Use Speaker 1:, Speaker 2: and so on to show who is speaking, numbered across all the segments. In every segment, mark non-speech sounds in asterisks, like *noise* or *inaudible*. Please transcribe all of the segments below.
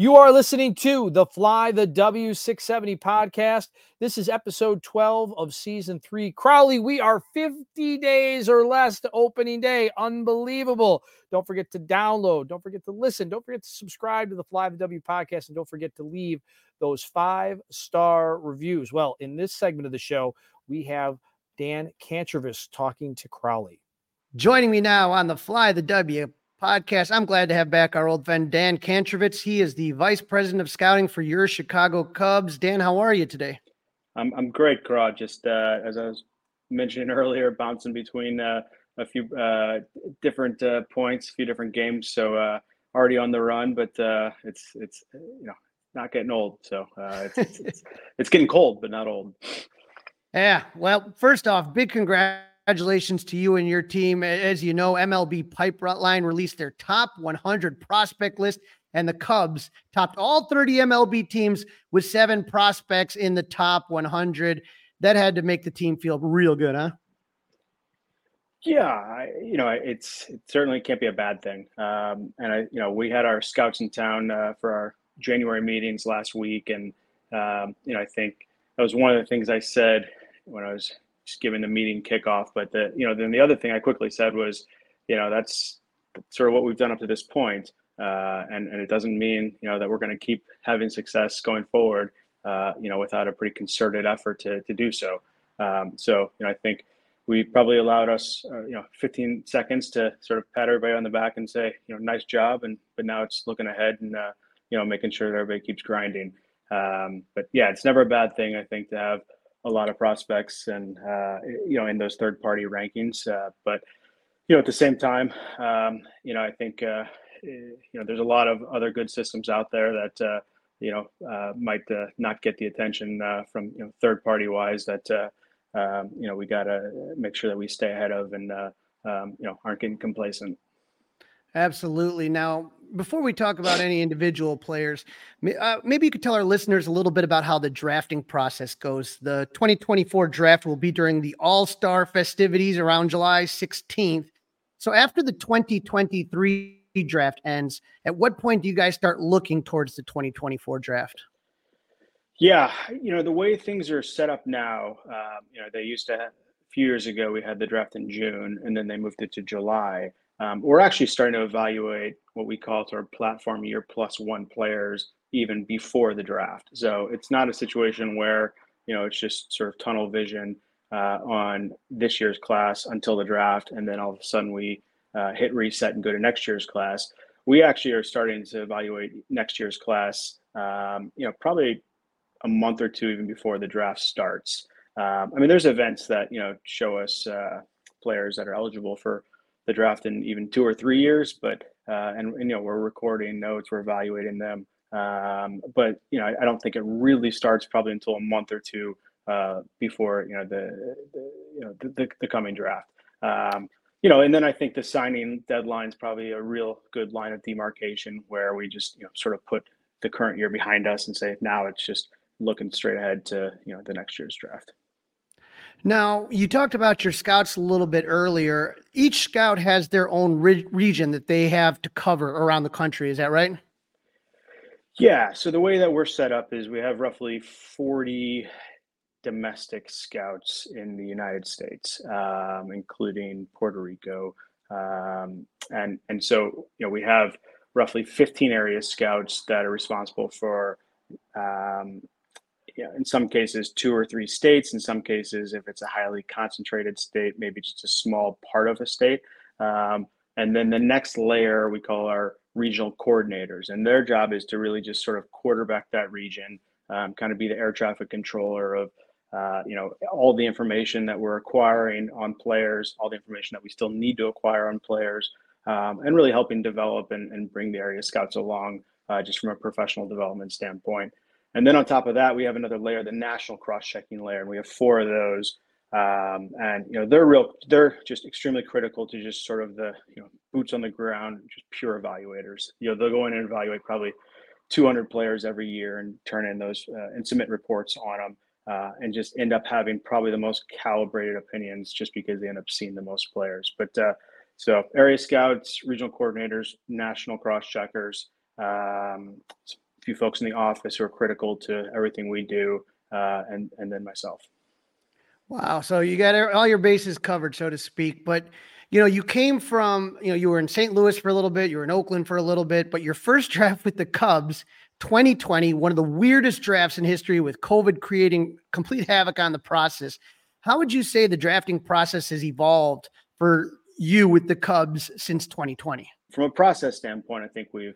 Speaker 1: You are listening to the Fly the W670 podcast. This is episode 12 of season three. Crawly, we are 50 days or less to opening day. Unbelievable. Don't forget to download. Don't forget to listen. Don't forget to subscribe to the Fly the W podcast. And don't forget to leave those five star reviews. Well, in this segment of the show, we have Dan Kantrovitz talking to Crawly.
Speaker 2: Joining me now on the Fly the W podcast. I'm glad to have back our old friend Dan Kantrovitz. He is the vice president of scouting for your Chicago Cubs. Dan, how are you today?
Speaker 3: I'm I'm great, Carl. Just uh, as I was mentioning *laughs* earlier, bouncing between uh, a few uh, different uh, points, a few different games. So uh, already on the run, but uh, it's it's you know not getting old. So it's, it's, it's *laughs* it's getting cold, but not old.
Speaker 2: Yeah. Well, first off, big congrats Congratulations to you and your team. As you know, MLB Pipeline released their top 100 prospect list, and the Cubs topped all 30 MLB teams with seven prospects in the top 100. That had to make the team feel real good, huh?
Speaker 3: Yeah, I, you know, it's it certainly can't be a bad thing. Um, and I, you know, we had our scouts in town uh, for our January meetings last week, and um, you know, I think that was one of the things I said when I was just giving the meeting kickoff. But the you know then the other thing I quickly said was, you know that's sort of what we've done up to this point. Uh, and and it doesn't mean you know that we're going to keep having success going forward. Uh, you know without a pretty concerted effort to to do so. Um, so you know I think we probably allowed us uh, you know 15 seconds to sort of pat everybody on the back and say you know nice job and but now it's looking ahead and uh, you know making sure that everybody keeps grinding. Um, but yeah, it's never a bad thing I think to have a lot of prospects and uh, you know in those third party rankings. Uh, but you know at the same time, um, you know I think uh, you know there's a lot of other good systems out there that uh, you know uh, might uh, not get the attention from you know third party wise that um, you know we got to make sure that we stay ahead of and um, you know aren't getting complacent.
Speaker 2: Absolutely. Now, before we talk about any individual players, uh, maybe you could tell our listeners a little bit about how the drafting process goes. The 2024 draft will be during the All Star festivities around July 16th. So, after the 2023 draft ends, at what point do you guys start looking towards the 2024 draft?
Speaker 3: Yeah, you know the way things are set up now. Um, you know they used to have, a few years ago we had the draft in June, and then they moved it to July. Um, we're actually starting to evaluate what we call our platform year plus one players even before the draft. So it's not a situation where you know it's just sort of tunnel vision uh, on this year's class until the draft, and then all of a sudden we uh, hit reset and go to next year's class. We actually are starting to evaluate next year's class. Um, you know, probably a month or two even before the draft starts. Um, I mean, there's events that you know show us uh, players that are eligible for the draft in even two or three years. But uh, and, and, you know we're recording notes, we're evaluating them. Um, but you know I, I, don't think it really starts probably until a month or two uh, before you know the, the you know the, the, the coming draft. Um, you know, and then I think the signing deadline is probably a real good line of demarcation where we just you know sort of put the current year behind us and say now it's just looking straight ahead to you know the next year's draft.
Speaker 2: Now, you talked about your scouts a little bit earlier. Each scout has their own re- region that they have to cover around the country. Is that right?
Speaker 3: Yeah. So the way that we're set up is we have roughly 40 domestic scouts in the United States, um, including Puerto Rico. Um, and, and so, you know, we have roughly 15 area scouts that are responsible for um, you know, in some cases two or three states. In some cases, if it's a highly concentrated state, maybe just a small part of a state. Um, and then the next layer we call our regional coordinators, and their job is to really just sort of quarterback that region, um, kind of be the air traffic controller of uh, you know all the information that we're acquiring on players, all the information that we still need to acquire on players, um, and really helping develop and, and bring the area scouts along uh, just from a professional development standpoint. And then on top of that, we have another layer, the national cross-checking layer, and we have four of those. Um, and you know they're real, they're just extremely critical to just sort of the you know boots on the ground, just pure evaluators. You know they'll go in and evaluate probably 200 players every year and turn in those uh, and submit reports on them. Uh, and just end up having probably the most calibrated opinions just because they end up seeing the most players. But uh, so area scouts, regional coordinators, national cross checkers, um, few folks in the office who are critical to everything we do, uh, and and then myself.
Speaker 2: Wow. So you got all your bases covered, so to speak. But you know, you came from, you know, you were in St. Louis for a little bit, you were in Oakland for a little bit, but your first *laughs* draft with the Cubs, 2020, one of the weirdest drafts in history with COVID creating complete havoc on the process. How would you say the drafting process has evolved for you with the Cubs since 2020?
Speaker 3: From a process standpoint, I think we've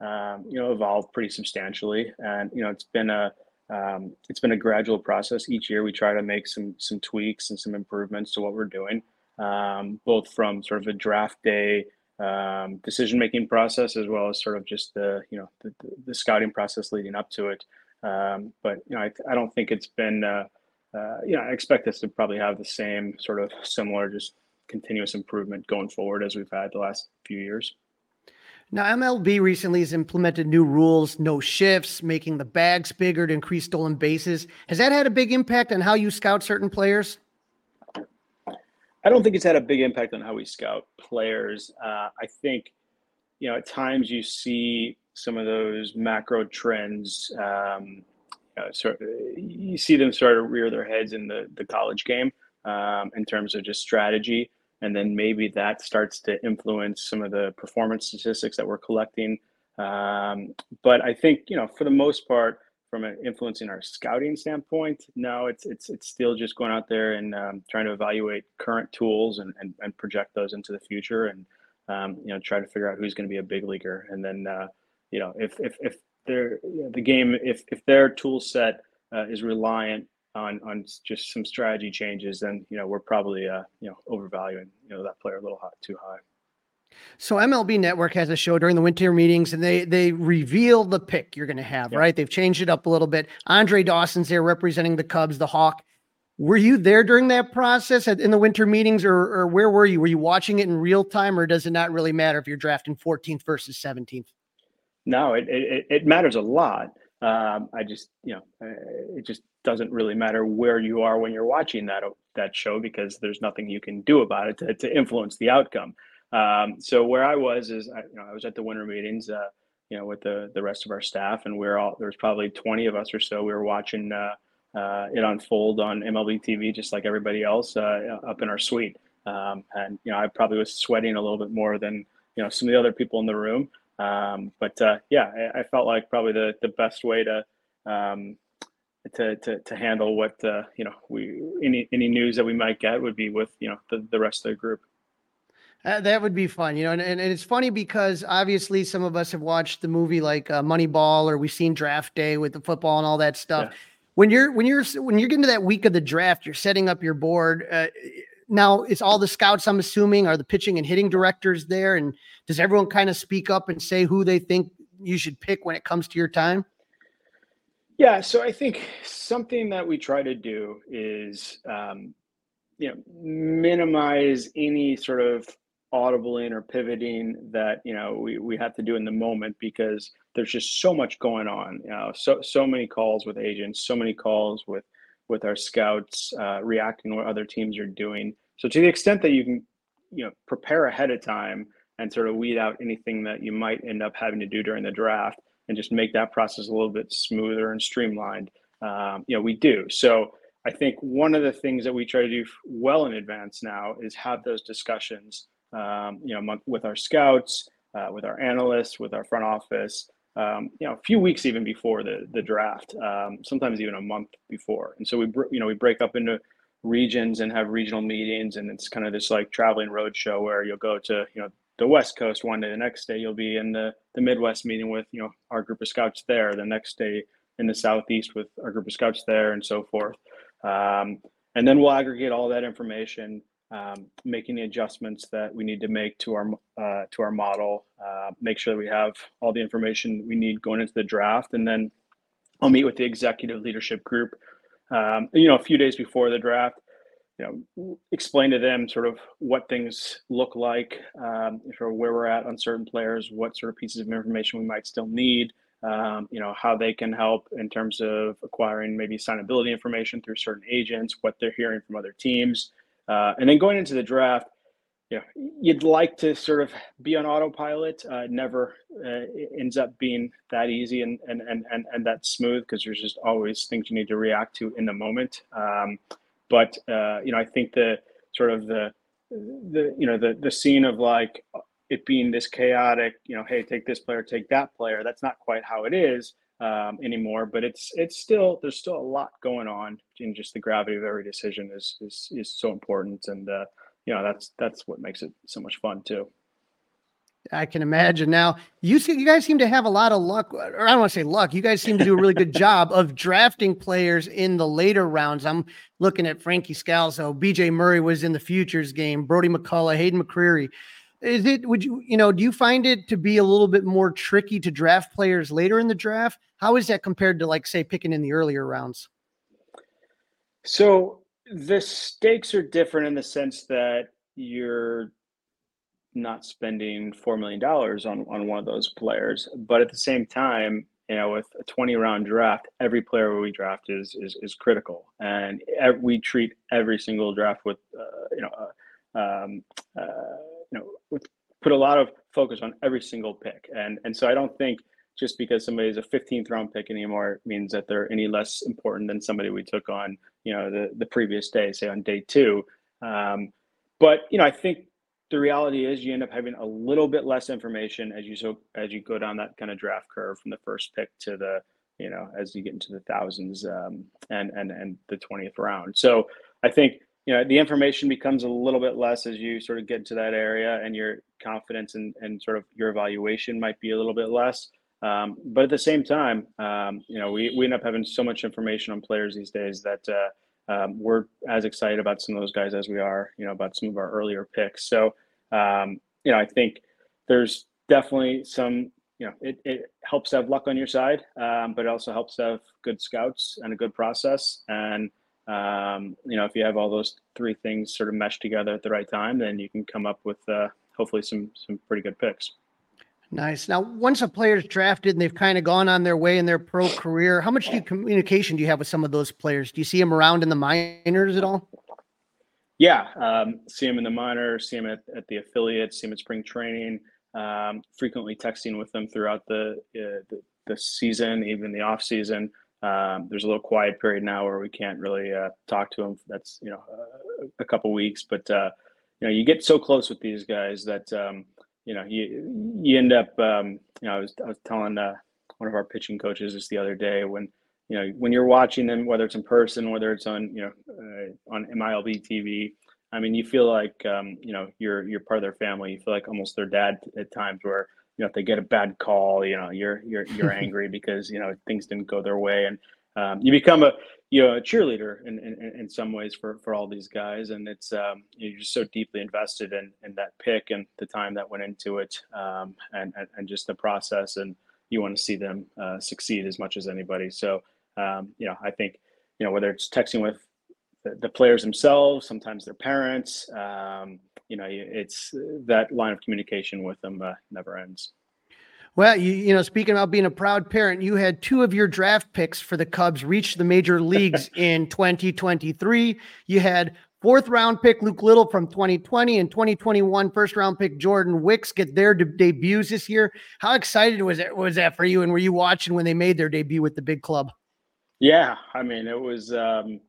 Speaker 3: um, you know evolved pretty substantially, and you know it's been a um, it's been a gradual process. Each year, we try to make some some tweaks and some improvements to what we're doing, um, both from sort of a draft day um, decision making process as well as sort of just the you know the, the scouting process leading up to it. Um, but you know, I, I don't think it's been uh, uh, you know I expect us to probably have the same sort of similar just continuous improvement going forward as we've had the last few years.
Speaker 2: Now, MLB recently has implemented new rules, no shifts, making the bags bigger to increase stolen bases. Has that had a big impact on how you scout certain players?
Speaker 3: I don't think it's had a big impact on how we scout players. Uh, I think, you know, at times you see some of those macro trends. Um, you, know, sort of, you see them sort of rear their heads in the the college game um, in terms of just strategy and then maybe that starts to influence some of the performance statistics that we're collecting. Um, but I think you know, for the most part, from an influencing our scouting standpoint, no, it's it's it's still just going out there and um, trying to evaluate current tools and, and, and project those into the future, and um, you know, try to figure out who's going to be a big leaguer, and then uh, you know, if if if they're you know, the game, if if their tool set uh, is reliant on on just some strategy changes, then you know we're probably uh, you know overvaluing you know that player a little hot, too high.
Speaker 2: So MLB Network has a show during the winter meetings, and they they reveal the pick you're going to have. Right? They've changed it up a little bit. Andre Dawson's there representing the Cubs, the Hawk. Were you there during that process in the winter meetings, or, or where were you? Were you watching it in real time, or does it not really matter if you're drafting 14th versus 17th?
Speaker 3: No, it it, it matters a lot. Um, I just, you know, it just doesn't really matter where you are when you're watching that that show because there's nothing you can do about it to, to influence the outcome. Um, so where I was is, I, you know, I was at the winter meetings, uh, you know, with the the rest of our staff, and we are all there was probably 20 of us or so. We were watching uh, uh, it unfold on MLB TV, just like everybody else, uh, up in our suite. Um, and you know, I probably was sweating a little bit more than you know some of the other people in the room. Um, but uh, yeah, I, I, felt like probably the the best way to um, to, to, to handle what uh, you know we any any news that we might get would be with you know the, the rest of the group.
Speaker 2: Uh, that would be fun, you know, and, and, and, it's funny because obviously some of us have watched the movie like uh, Moneyball or we've seen Draft Day with the football and all that stuff. Yeah. When you're when you're when you're getting to that week of the draft, you're setting up your board. Uh, now it's all the scouts. I'm assuming are the pitching and hitting directors there, and does everyone kind of speak up and say who they think you should pick when it comes to your time?
Speaker 3: Yeah, so I think something that we try to do is, um, you know, minimize any sort of audibling or pivoting that you know we, we have to do in the moment because there's just so much going on. You know, so so many calls with agents, so many calls with with our scouts, uh, reacting to what other teams are doing. So to the extent that you can, you know, prepare ahead of time and sort of weed out anything that you might end up having to do during the draft and just make that process a little bit smoother and streamlined. Um, you know, we do. So I think one of the things that we try to do well in advance now is have those discussions, um, you know, with our scouts, uh, with our analysts, with our front office, um, you know, a few weeks even before the the draft, um, sometimes even a month before. And so we, you know, we break up into regions and have regional meetings, and it's kind of this like traveling road show where you'll go to, you know, the West Coast one day. The next day you'll be in the the Midwest meeting with you know our group of scouts there. The next day in the Southeast with our group of scouts there, and so forth. Um, and then we'll aggregate all that information, um, making the adjustments that we need to make to our uh, to our model. Uh, make sure that we have all the information we need going into the draft, and then I'll meet with the executive leadership group. Um, you know, a few days before the draft, you know, explain to them sort of what things look like, um, sort of where we're at on certain players, what sort of pieces of information we might still need, um, you know, how they can help in terms of acquiring maybe signability information through certain agents, what they're hearing from other teams. Uh, and then going into the draft, you know, you'd like to sort of be on autopilot. Uh, never uh, ends up being that easy and and and and, and that smooth because there's just always things you need to react to in the moment. Um, but uh, you know, I think the sort of the the you know the the scene of like it being this chaotic, you know, hey, take this player, take that player. That's not quite how it is um, anymore, but it's it's still there's still a lot going on, and just the gravity of every decision is is is so important, and uh, you know that's that's what makes it so much fun too.
Speaker 2: I can imagine. Now, you see, you guys seem to have a lot of luck, or I don't want to say luck. You guys seem to do a really good *laughs* job of drafting players in the later rounds. I'm looking at Frankie Scalzo, BJ Murray was in the futures game, Brody McCullough, Haydn McGeary is it would you you know do you find it to be a little bit more tricky to draft players later in the draft how is that compared to like say picking in the earlier rounds
Speaker 3: so the stakes are different in the sense that you're not spending four million dollars on on one of those players but at the same time you know with a 20 round draft every player we draft is is, is critical. And we treat every single draft with uh, you know uh, um, uh, you know with, put a lot of focus on every single pick, and and so I don't think just because somebody's a 15th round pick anymore means that they're any less important than somebody we took on you know the the previous day, say on day two. Um, but you know, I think the reality is you end up having a little bit less information as you so as you go down that kind of draft curve from the first pick to the you know as you get into the thousands um, and and and the 20th round. So I think you know the information becomes a little bit less as you sort of get to that area and your confidence and, and sort of your evaluation might be a little bit less um, but at the same time um, you know we, we end up having so much information on players these days that uh, um, we're as excited about some of those guys as we are you know about some of our earlier picks so um, you know i think there's definitely some you know it, it helps have luck on your side um, but it also helps have good scouts and a good process and um, you know, if you have all those three things sort of meshed together at the right time, then you can come up with uh, hopefully some some pretty good picks.
Speaker 2: Nice. Now, once a player's drafted and they've kind of gone on their way in their pro career, how much do you communication do you have with some of those players? Do you see them around in the minors at all?
Speaker 3: Yeah, um, see them in the minors, see them at, at the affiliates, see them at spring training. Um, frequently texting with them throughout the, uh, the, the season, even the off season. Um, there's a little quiet period now where we can't really uh, talk to them. That's you know uh, a couple weeks, but uh, you know you get so close with these guys that um, you know you you end up. Um, you know, I was I was telling uh, one of our pitching coaches this the other day when you know when you're watching them, whether it's in person, whether it's on you know uh, on MILB TV. I mean, you feel like um, you know you're you're part of their family. You feel like almost their dad at times, where you know if they get a bad call you know you're you're you're *laughs* angry because you know things didn't go their way and um, you become a you know a cheerleader in, in in some ways for for all these guys and it's um, you're just so deeply invested in in that pick and the time that went into it um, and, and, and just the process and you want to see them uh, succeed as much as anybody so um, you know I think you know whether it's texting with the, the players themselves sometimes their parents um, you know, it's that line of communication with them uh, never ends.
Speaker 2: Well, you you know, speaking about being a proud parent, you had two of your draft picks for the Cubs reach the major *laughs* leagues in 2023. You had fourth round pick Luke Little from 2020 and 2021 first round pick Jordan Wicks get their de- debuts this year. How excited was that was that for you? And were you watching when they made their debut with the big club?
Speaker 3: Yeah, I mean, it was. Um,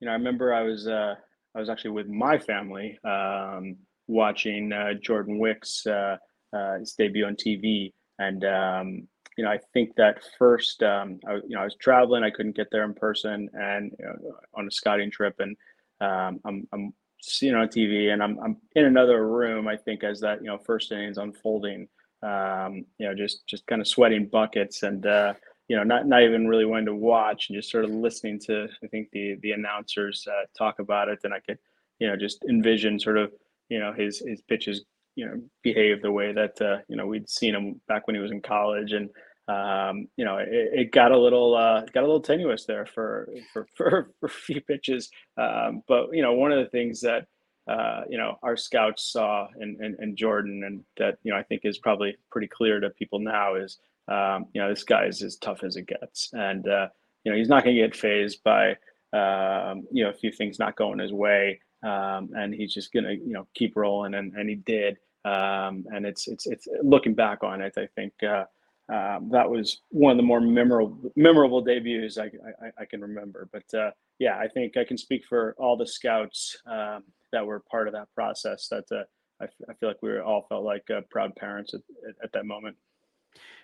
Speaker 3: you know, I remember I was. Uh, I was actually with my family um, watching uh, Jordan Wicks uh, uh, his debut on TV, and um, you know I think that first um, I, you know I was traveling, I couldn't get there in person, and you know, on a scouting trip, and um, I'm I'm seeing on TV, and I'm I'm in another room. I think as that you know first innings unfolding, um, you know just just kind of sweating buckets and uh, you know, not not even really wanting to watch and just sort of listening to I think the the announcers uh, talk about it, and I could you know just envision sort of you know his his pitches you know behave the way that uh, you know we'd seen him back when he was in college, and um, you know it, it, got a little uh, got a little tenuous there for for for, for a few pitches, um, but you know one of the things that uh, you know, our scouts saw in, in, in, Jordan, and that you know I think is probably pretty clear to people now is um, you know, this guy is as tough as it gets, and uh, you know he's not going to get phased by um, you know a few things not going his way. um, and he's just gonna you know keep rolling, and, and he did. Um, and it's it's it's looking back on it, I think uh, um, that was one of the more memorable memorable debuts I, I, I can remember. But uh, yeah, I think I can speak for all the scouts um, that were part of that process. That uh, I, I feel like we all felt like uh, proud parents at, at, that moment.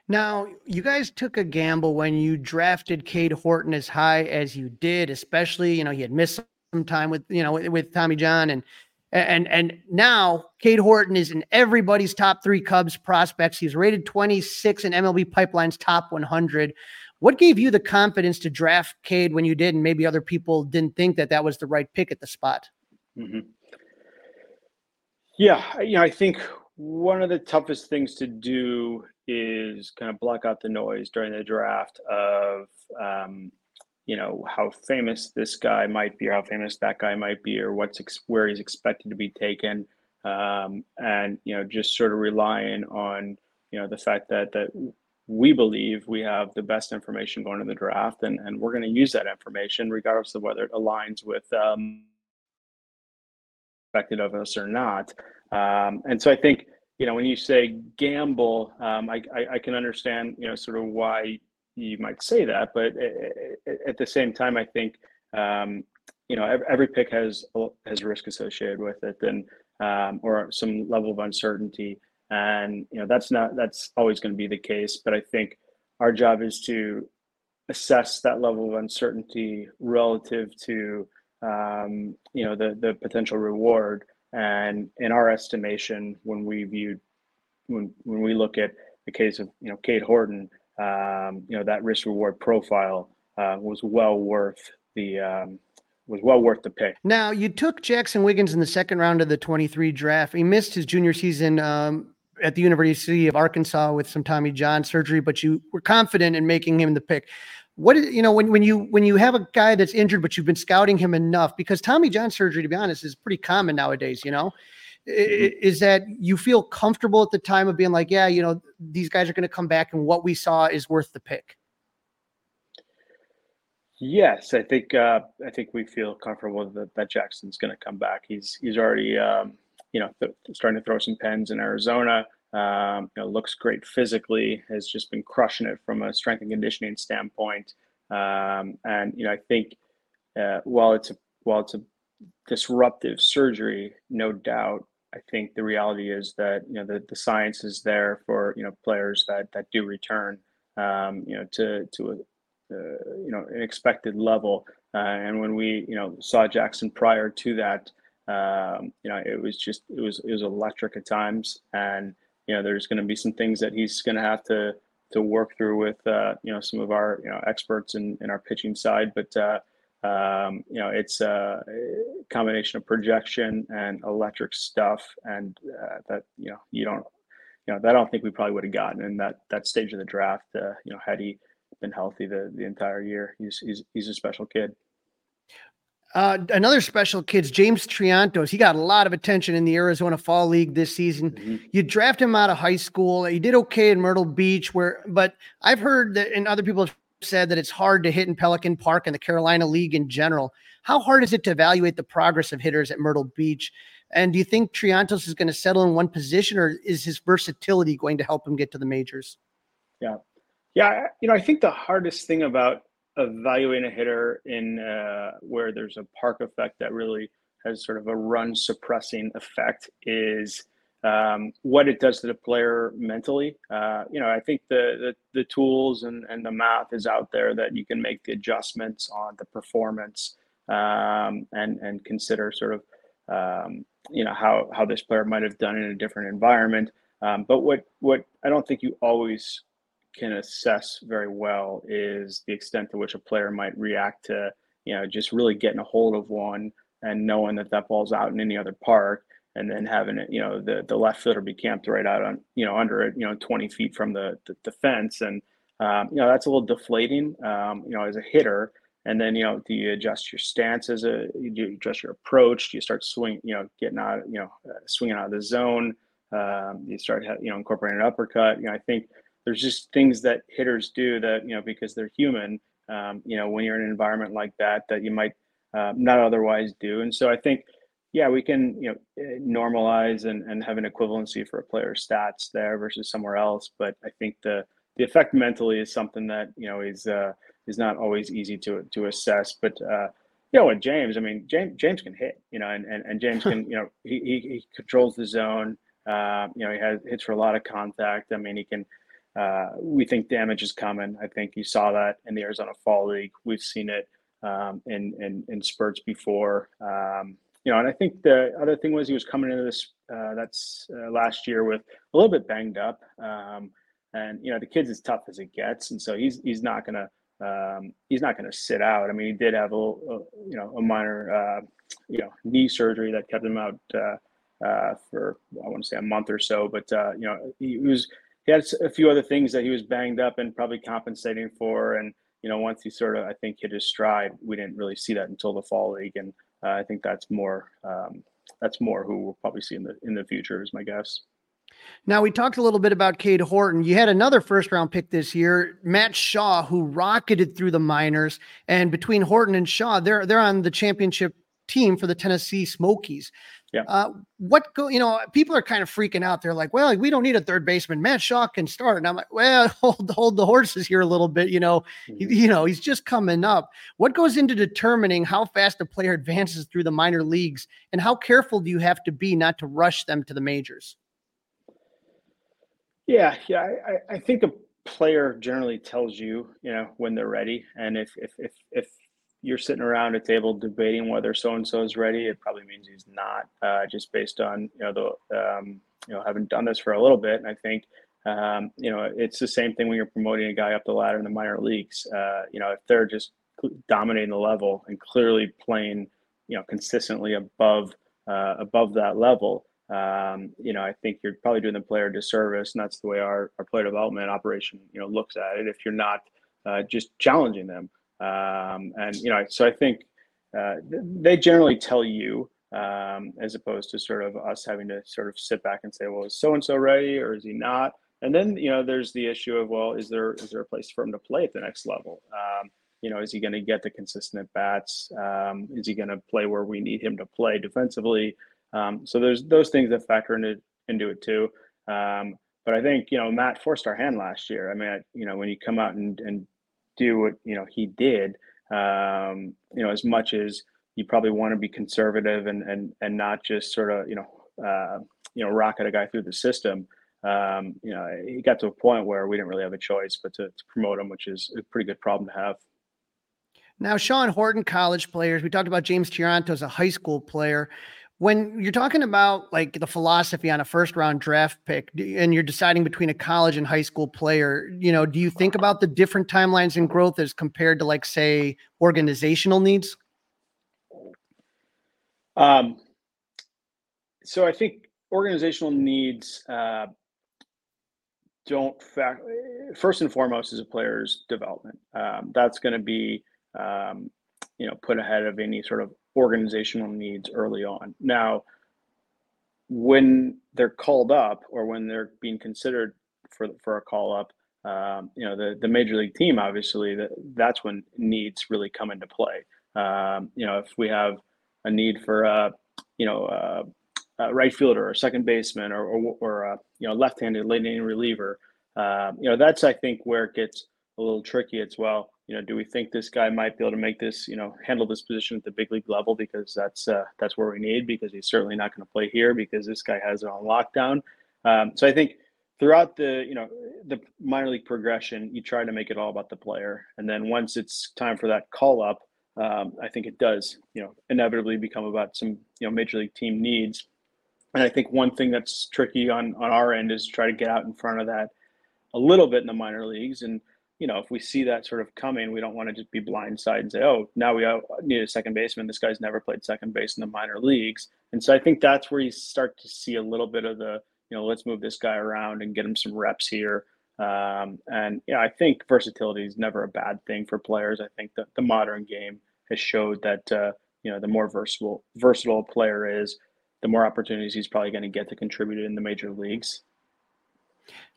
Speaker 2: Now, you guys took a gamble when you drafted Cade Horton as high as you did, especially, you know, he had missed some time with, you know, with Tommy John and and and now Cade Horton is in everybody's top three Cubs prospects. He's rated 26 in MLB Pipeline's top 100. What gave you the confidence to draft Cade when you did, and maybe other people didn't think that that was the right pick at the spot?
Speaker 3: Mm-hmm. Yeah, you know, I think one of the toughest things to do is kind of block out the noise during the draft of, um, you know, how famous this guy might be, or how famous that guy might be, or what's ex- where he's expected to be taken, um, and you know, just sort of relying on, you know, the fact that that we believe we have the best information going to the draft, and and we're going to use that information regardless of whether it aligns with. Um, expected of us or not. Um, and so I think, you know, when you say gamble, um, I, I, I, can understand, you know, sort of why you might say that. But at the same time, I think, um, you know, every, every, pick has has risk associated with it, and um, or some level of uncertainty. And you know, that's not that's always going to be the case. But I think our job is to assess that level of uncertainty relative to um, you know the the potential reward. And in our estimation, when we viewed when when we look at the case of you know Cade Horton, um, you know that risk reward profile uh, was well worth the um, was well worth the pick.
Speaker 2: Now you took Jaxon Wiggins in the second round of the 23 draft. He missed his junior season um, at the University of Arkansas with some Tommy John surgery, but you were confident in making him the pick what is, you know when when you when you have a guy that's injured but you've been scouting him enough because Tommy John surgery to be honest is pretty common nowadays you know mm-hmm. is that you feel comfortable at the time of being like yeah you know these guys are going to come back and what we saw is worth the pick
Speaker 3: yes i think uh, i think we feel comfortable that, that jaxon's going to come back he's he's already um, you know th- starting to throw some pens in arizona um, you know, looks great physically, has just been crushing it from a strength and conditioning standpoint. Um, and you know, I think uh, while it's a while it's a disruptive surgery, no doubt, I think the reality is that you know the, the science is there for you know players that that do return, um, you know, to to a uh, you know an expected level. Uh, and when we you know saw Jaxon prior to that, um, you know, it was just it was it was electric at times, and you know, there's going to be some things that he's going to have to to work through with uh, you know some of our you know experts in, in our pitching side. But uh, um, you know, it's a combination of projection and electric stuff, and uh, that you know you don't you know that I don't think we probably would have gotten in that that stage of the draft. Uh, you know, had he been healthy the the entire year, he's he's he's a special kid.
Speaker 2: Uh, another special kid's James Triantos. He got a lot of attention in the Arizona Fall League this season. Mm-hmm. You draft him out of high school. He did okay in Myrtle Beach, where, but I've heard that, and other people have said that it's hard to hit in Pelican Park and the Carolina League in general. How hard is it to evaluate the progress of hitters at Myrtle Beach? And do you think Triantos is going to settle in one position, or is his versatility going to help him get to the majors?
Speaker 3: Yeah, yeah. You know, I think the hardest thing about evaluating a hitter in uh, where there's a park effect that really has sort of a run suppressing effect is um, what it does to the player mentally. Uh, you know, I think the, the, the tools and, and the math is out there that you can make the adjustments on the performance um, and and consider sort of um, you know how how this player might have done in a different environment. Um, but what what I don't think you always can assess very well is the extent to which a player might react to, you know, just really getting a hold of one and knowing that that ball's out in any other park and then having it, you know, the, the left fielder be camped right out on, you know, under it, you know, 20 feet from the, the, the fence. And, um, you know, that's a little deflating, um, you know, as a hitter. And then, you know, do you adjust your stance as a, do you adjust your approach? Do you start swing, you know, getting out, you know, uh, swinging out of the zone? Um, you start, you know, incorporating an uppercut. You know, I think there's just things that hitters do that you know because they're human um, you know when you're in an environment like that that you might uh, not otherwise do and so i think yeah, we can you know eh, normalize and, and have an equivalency for a player's stats there versus somewhere else. But I think the the effect mentally is something that you know is uh, is not always easy to to assess. But uh, you know, with James, I mean, James James can hit, you know, and and, and James can *laughs* you know he, he, he controls the zone. Uh, you know, he has hits for a lot of contact. I mean, he can. Uh, we think damage is coming. I think you saw that in the Arizona Fall League. We've seen it um, in, in in spurts before. Um, you know, and I think the other thing was he was coming into this uh, that's uh, last year with a little bit banged up, um, and you know the kid's as tough as it gets, and so he's he's not gonna um, he's not gonna sit out. I mean, he did have a uh, you know a minor uh, you know knee surgery that kept him out uh, uh, for I want to say a month or so, but you know he was he had a few other things that he was banged up and probably compensating for, and you know once he sort of I think hit his stride, we didn't really see that until the fall league and uh, I think that's more um, that's more who we'll probably see in the in the future is my guess.
Speaker 2: Now we talked a little bit about Cade Horton. You had another first round pick this year, Matt Shaw, who rocketed through the minors. And between Horton and Shaw, they're they're on the championship team for the Tennessee Smokies.
Speaker 3: Yeah.
Speaker 2: Uh, what go? You know, people are kind of freaking out. They're like, "Well, we don't need a third baseman. Matt Shaw can start." And I'm like, "Well, *laughs* hold hold the horses here a little bit. You know, mm-hmm. you know, he's just coming up. What goes into determining how fast a player *laughs* advances through the minor leagues, and how careful do you have to be not to rush them to the majors?"
Speaker 3: Yeah, yeah, I, I think a player generally tells you, you know, when they're ready, and if if if if you're sitting around a table debating whether so and so is ready, it probably means he's not. Uh, just based on you know the um, you know having done this for a little bit, and I think um, you know it's the same thing when you're promoting a guy up the ladder in the minor leagues. Uh, you know if they're just dominating the level and clearly playing you know consistently above uh, above that level. Um, you know, I think you're probably doing the player a disservice, and that's the way our, our player development operation, you know, looks at it. If you're not uh, just challenging them, um, and you know, so I think uh, they generally tell you um, as opposed to sort of us having to sort of sit back and say, well, is so and so ready or is he not? And then you know, there's the issue of well, is there is there a place for him to play at the next level? Um, you know, is he going to get the consistent at bats? Um, is he going to play where we need him to play defensively? Um, so there's those things that factor into into it too. Um, but I think you know Matt forced our hand last year. I mean, I, you know, when you come out and, and do what you know he did. Um, you know, as much as you probably want to be conservative and and and not just sort of you know uh, you know rocket a guy through the system. Um, you know, he got to a point where we didn't really have a choice but to, to promote him, which is a pretty good problem to have.
Speaker 2: Now, Sean Horton, college players. We talked about James Triantos as a high school player when you're talking about like the philosophy on a first round draft pick and you're deciding between a college and high school player you know do you think about the different timelines and growth as compared to like say organizational needs?
Speaker 3: Um, so i think organizational needs uh, don't fact first and foremost is a player's development. Um, that's going to be um, you know put ahead of any sort of organizational needs early on. Now, when they're called up or when they're being considered for for a call up, um, you know, the the major league team obviously that that's when needs really come into play. Um, you know, if we have a need for a you know a, a right fielder or second baseman or or, or a you know left-handed late inning reliever, uh, you know, that's I think where it gets a little tricky as well you know, do we think this guy might be able to make this, you know, handle this position at the big league level because that's uh, that's where we need because he's certainly not going to play here because this guy has it on lockdown. Um, so I think throughout the you know the minor league progression, you try to make it all about the player, and then once it's time for that call up, um, I think it does you know inevitably become about some you know major league team needs. And I think one thing that's tricky on on our end is try to get out in front of that a little bit in the minor leagues and you know, if we see that sort of coming, we don't want to just be blindsided and say, oh, now we need a second baseman. This guy's never played second base in the minor leagues. And so I think that's where you start to see a little bit of the, you know, let's move this guy around and get him some reps here. Um, and yeah, I think versatility is never a bad thing for players. I think that the modern game has showed that, uh, you know, the more versatile, versatile a player is, the more opportunities he's probably going to get to contribute in the major leagues.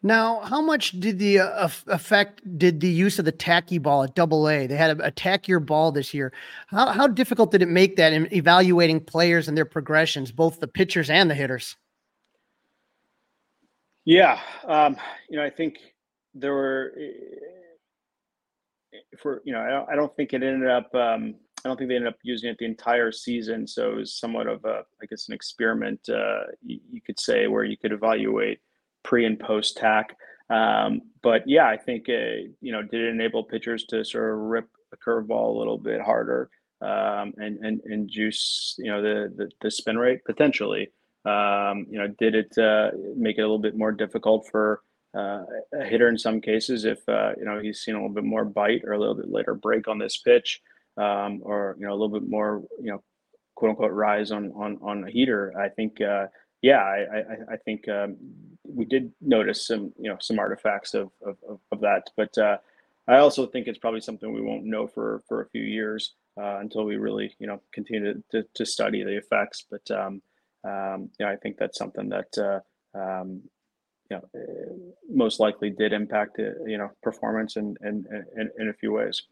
Speaker 2: Now, how much did the uh, effect did the use of the tacky ball at Double A? They had a, a tackier ball this year. How how difficult did it make that in evaluating players and their progressions, both the pitchers and the hitters?
Speaker 3: Yeah, um, you know, I think there were. For you know, I don't, I don't think it ended up. Um, I don't think they ended up using it the entire season. So it was somewhat of a, I guess, an experiment. Uh, you, you could say where you could evaluate pre and post tack. Um, but yeah, I think uh, you know did it enable pitchers to sort of rip a curveball a little bit harder um, and and and juice you know the the, the spin rate potentially. Um, you know, did it uh, make it a little bit more difficult for uh, a hitter in some cases if uh, you know he's seen a little bit more bite or a little bit later break on this pitch, um, or you know a little bit more you know quote unquote rise on on on a heater? I think uh, yeah, I, I, I think um, we did notice some, you know, some artifacts of, of, of that. But uh, I also think it's probably something we won't know for, for a few years uh, until we really, you know, continue to, to, to study the effects. But, um, um, know, I think that's something that, uh, um, you know, uh, most likely did impact, you know, performance in, in, in, in a few ways.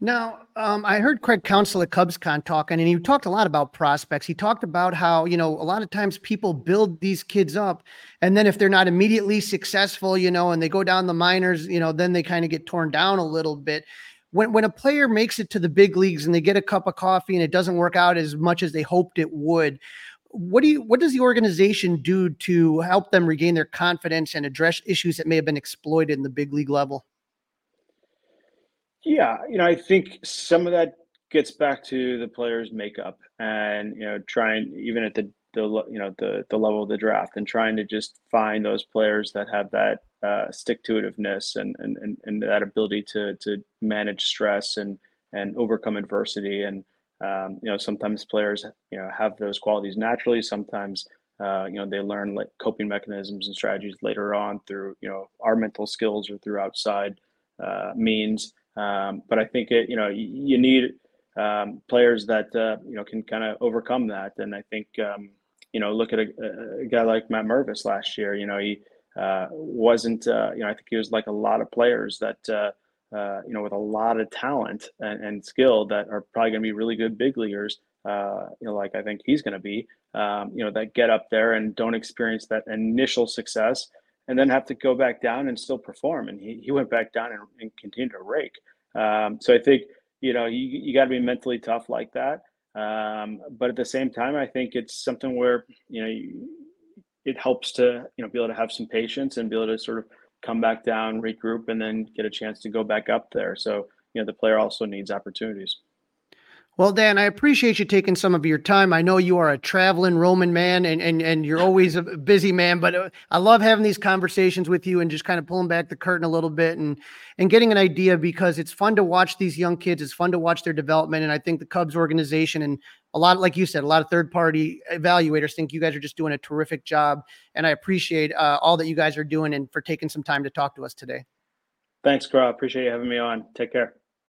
Speaker 2: Now, um, I heard Craig Counsell at CubsCon talking, and he talked a lot about prospects. He talked about how, you know, a lot of times people build these kids up, and then if they're not immediately successful, you know, and they go down the minors, you know, then they kind of get torn down a little bit. When, when a player makes it to the big leagues and they get a cup of coffee and it doesn't work out as much as they hoped it would, what do you what does the organization do to help them regain their confidence and address issues that may have been exploited in the big league level?
Speaker 3: Yeah, you know, I think some of that gets back to the players' makeup, and you know, trying even at the the you know the the level of the draft, and trying to just find those players that have that uh, stick to itiveness and, and and and that ability to to manage stress and and overcome adversity. And um, you know, sometimes players you know have those qualities naturally. Sometimes uh, you know they learn like coping mechanisms and strategies later on through you know our mental skills or through outside uh, means. Um, but I think it, you know, you, you need um, players that uh, you know can kind of overcome that. And I think um, you know, look at a, a, guy like Matt Mervis last year. You know, he uh, wasn't. Uh, you know, I think he was like a lot of players that uh, uh, you know with a lot of talent and, and skill that are probably going to be really good big leaguers. Uh, you know, like I think he's going to be. Um, you know, that get up there and don't experience that initial success and then have to go back down and still perform. And he, he went back down and, and continued to rake. Um, so I think, you know, you, you got to be mentally tough like that. Um, but at the same time, I think it's something where, you know, you, it helps to, you know, be able to have some patience and be able to sort of come back down, regroup, and then get a chance to go back up there. So, you know, the player also needs opportunities.
Speaker 2: Well, Dan, I appreciate you taking some of your time. I know you are a traveling Roman man and, and, and you're always a busy man, but uh, I love having these conversations with you and just kind of pulling back the curtain a little bit and, and getting an idea because it's fun to watch these young kids. It's fun to watch their development. And I think the Cubs organization and a lot, like you said, a lot of third party evaluators think you guys are just doing a terrific job. And I appreciate uh, all that you guys are doing and for taking some time to talk to us today.
Speaker 3: Thanks, Carl. Appreciate you having me on. Take care.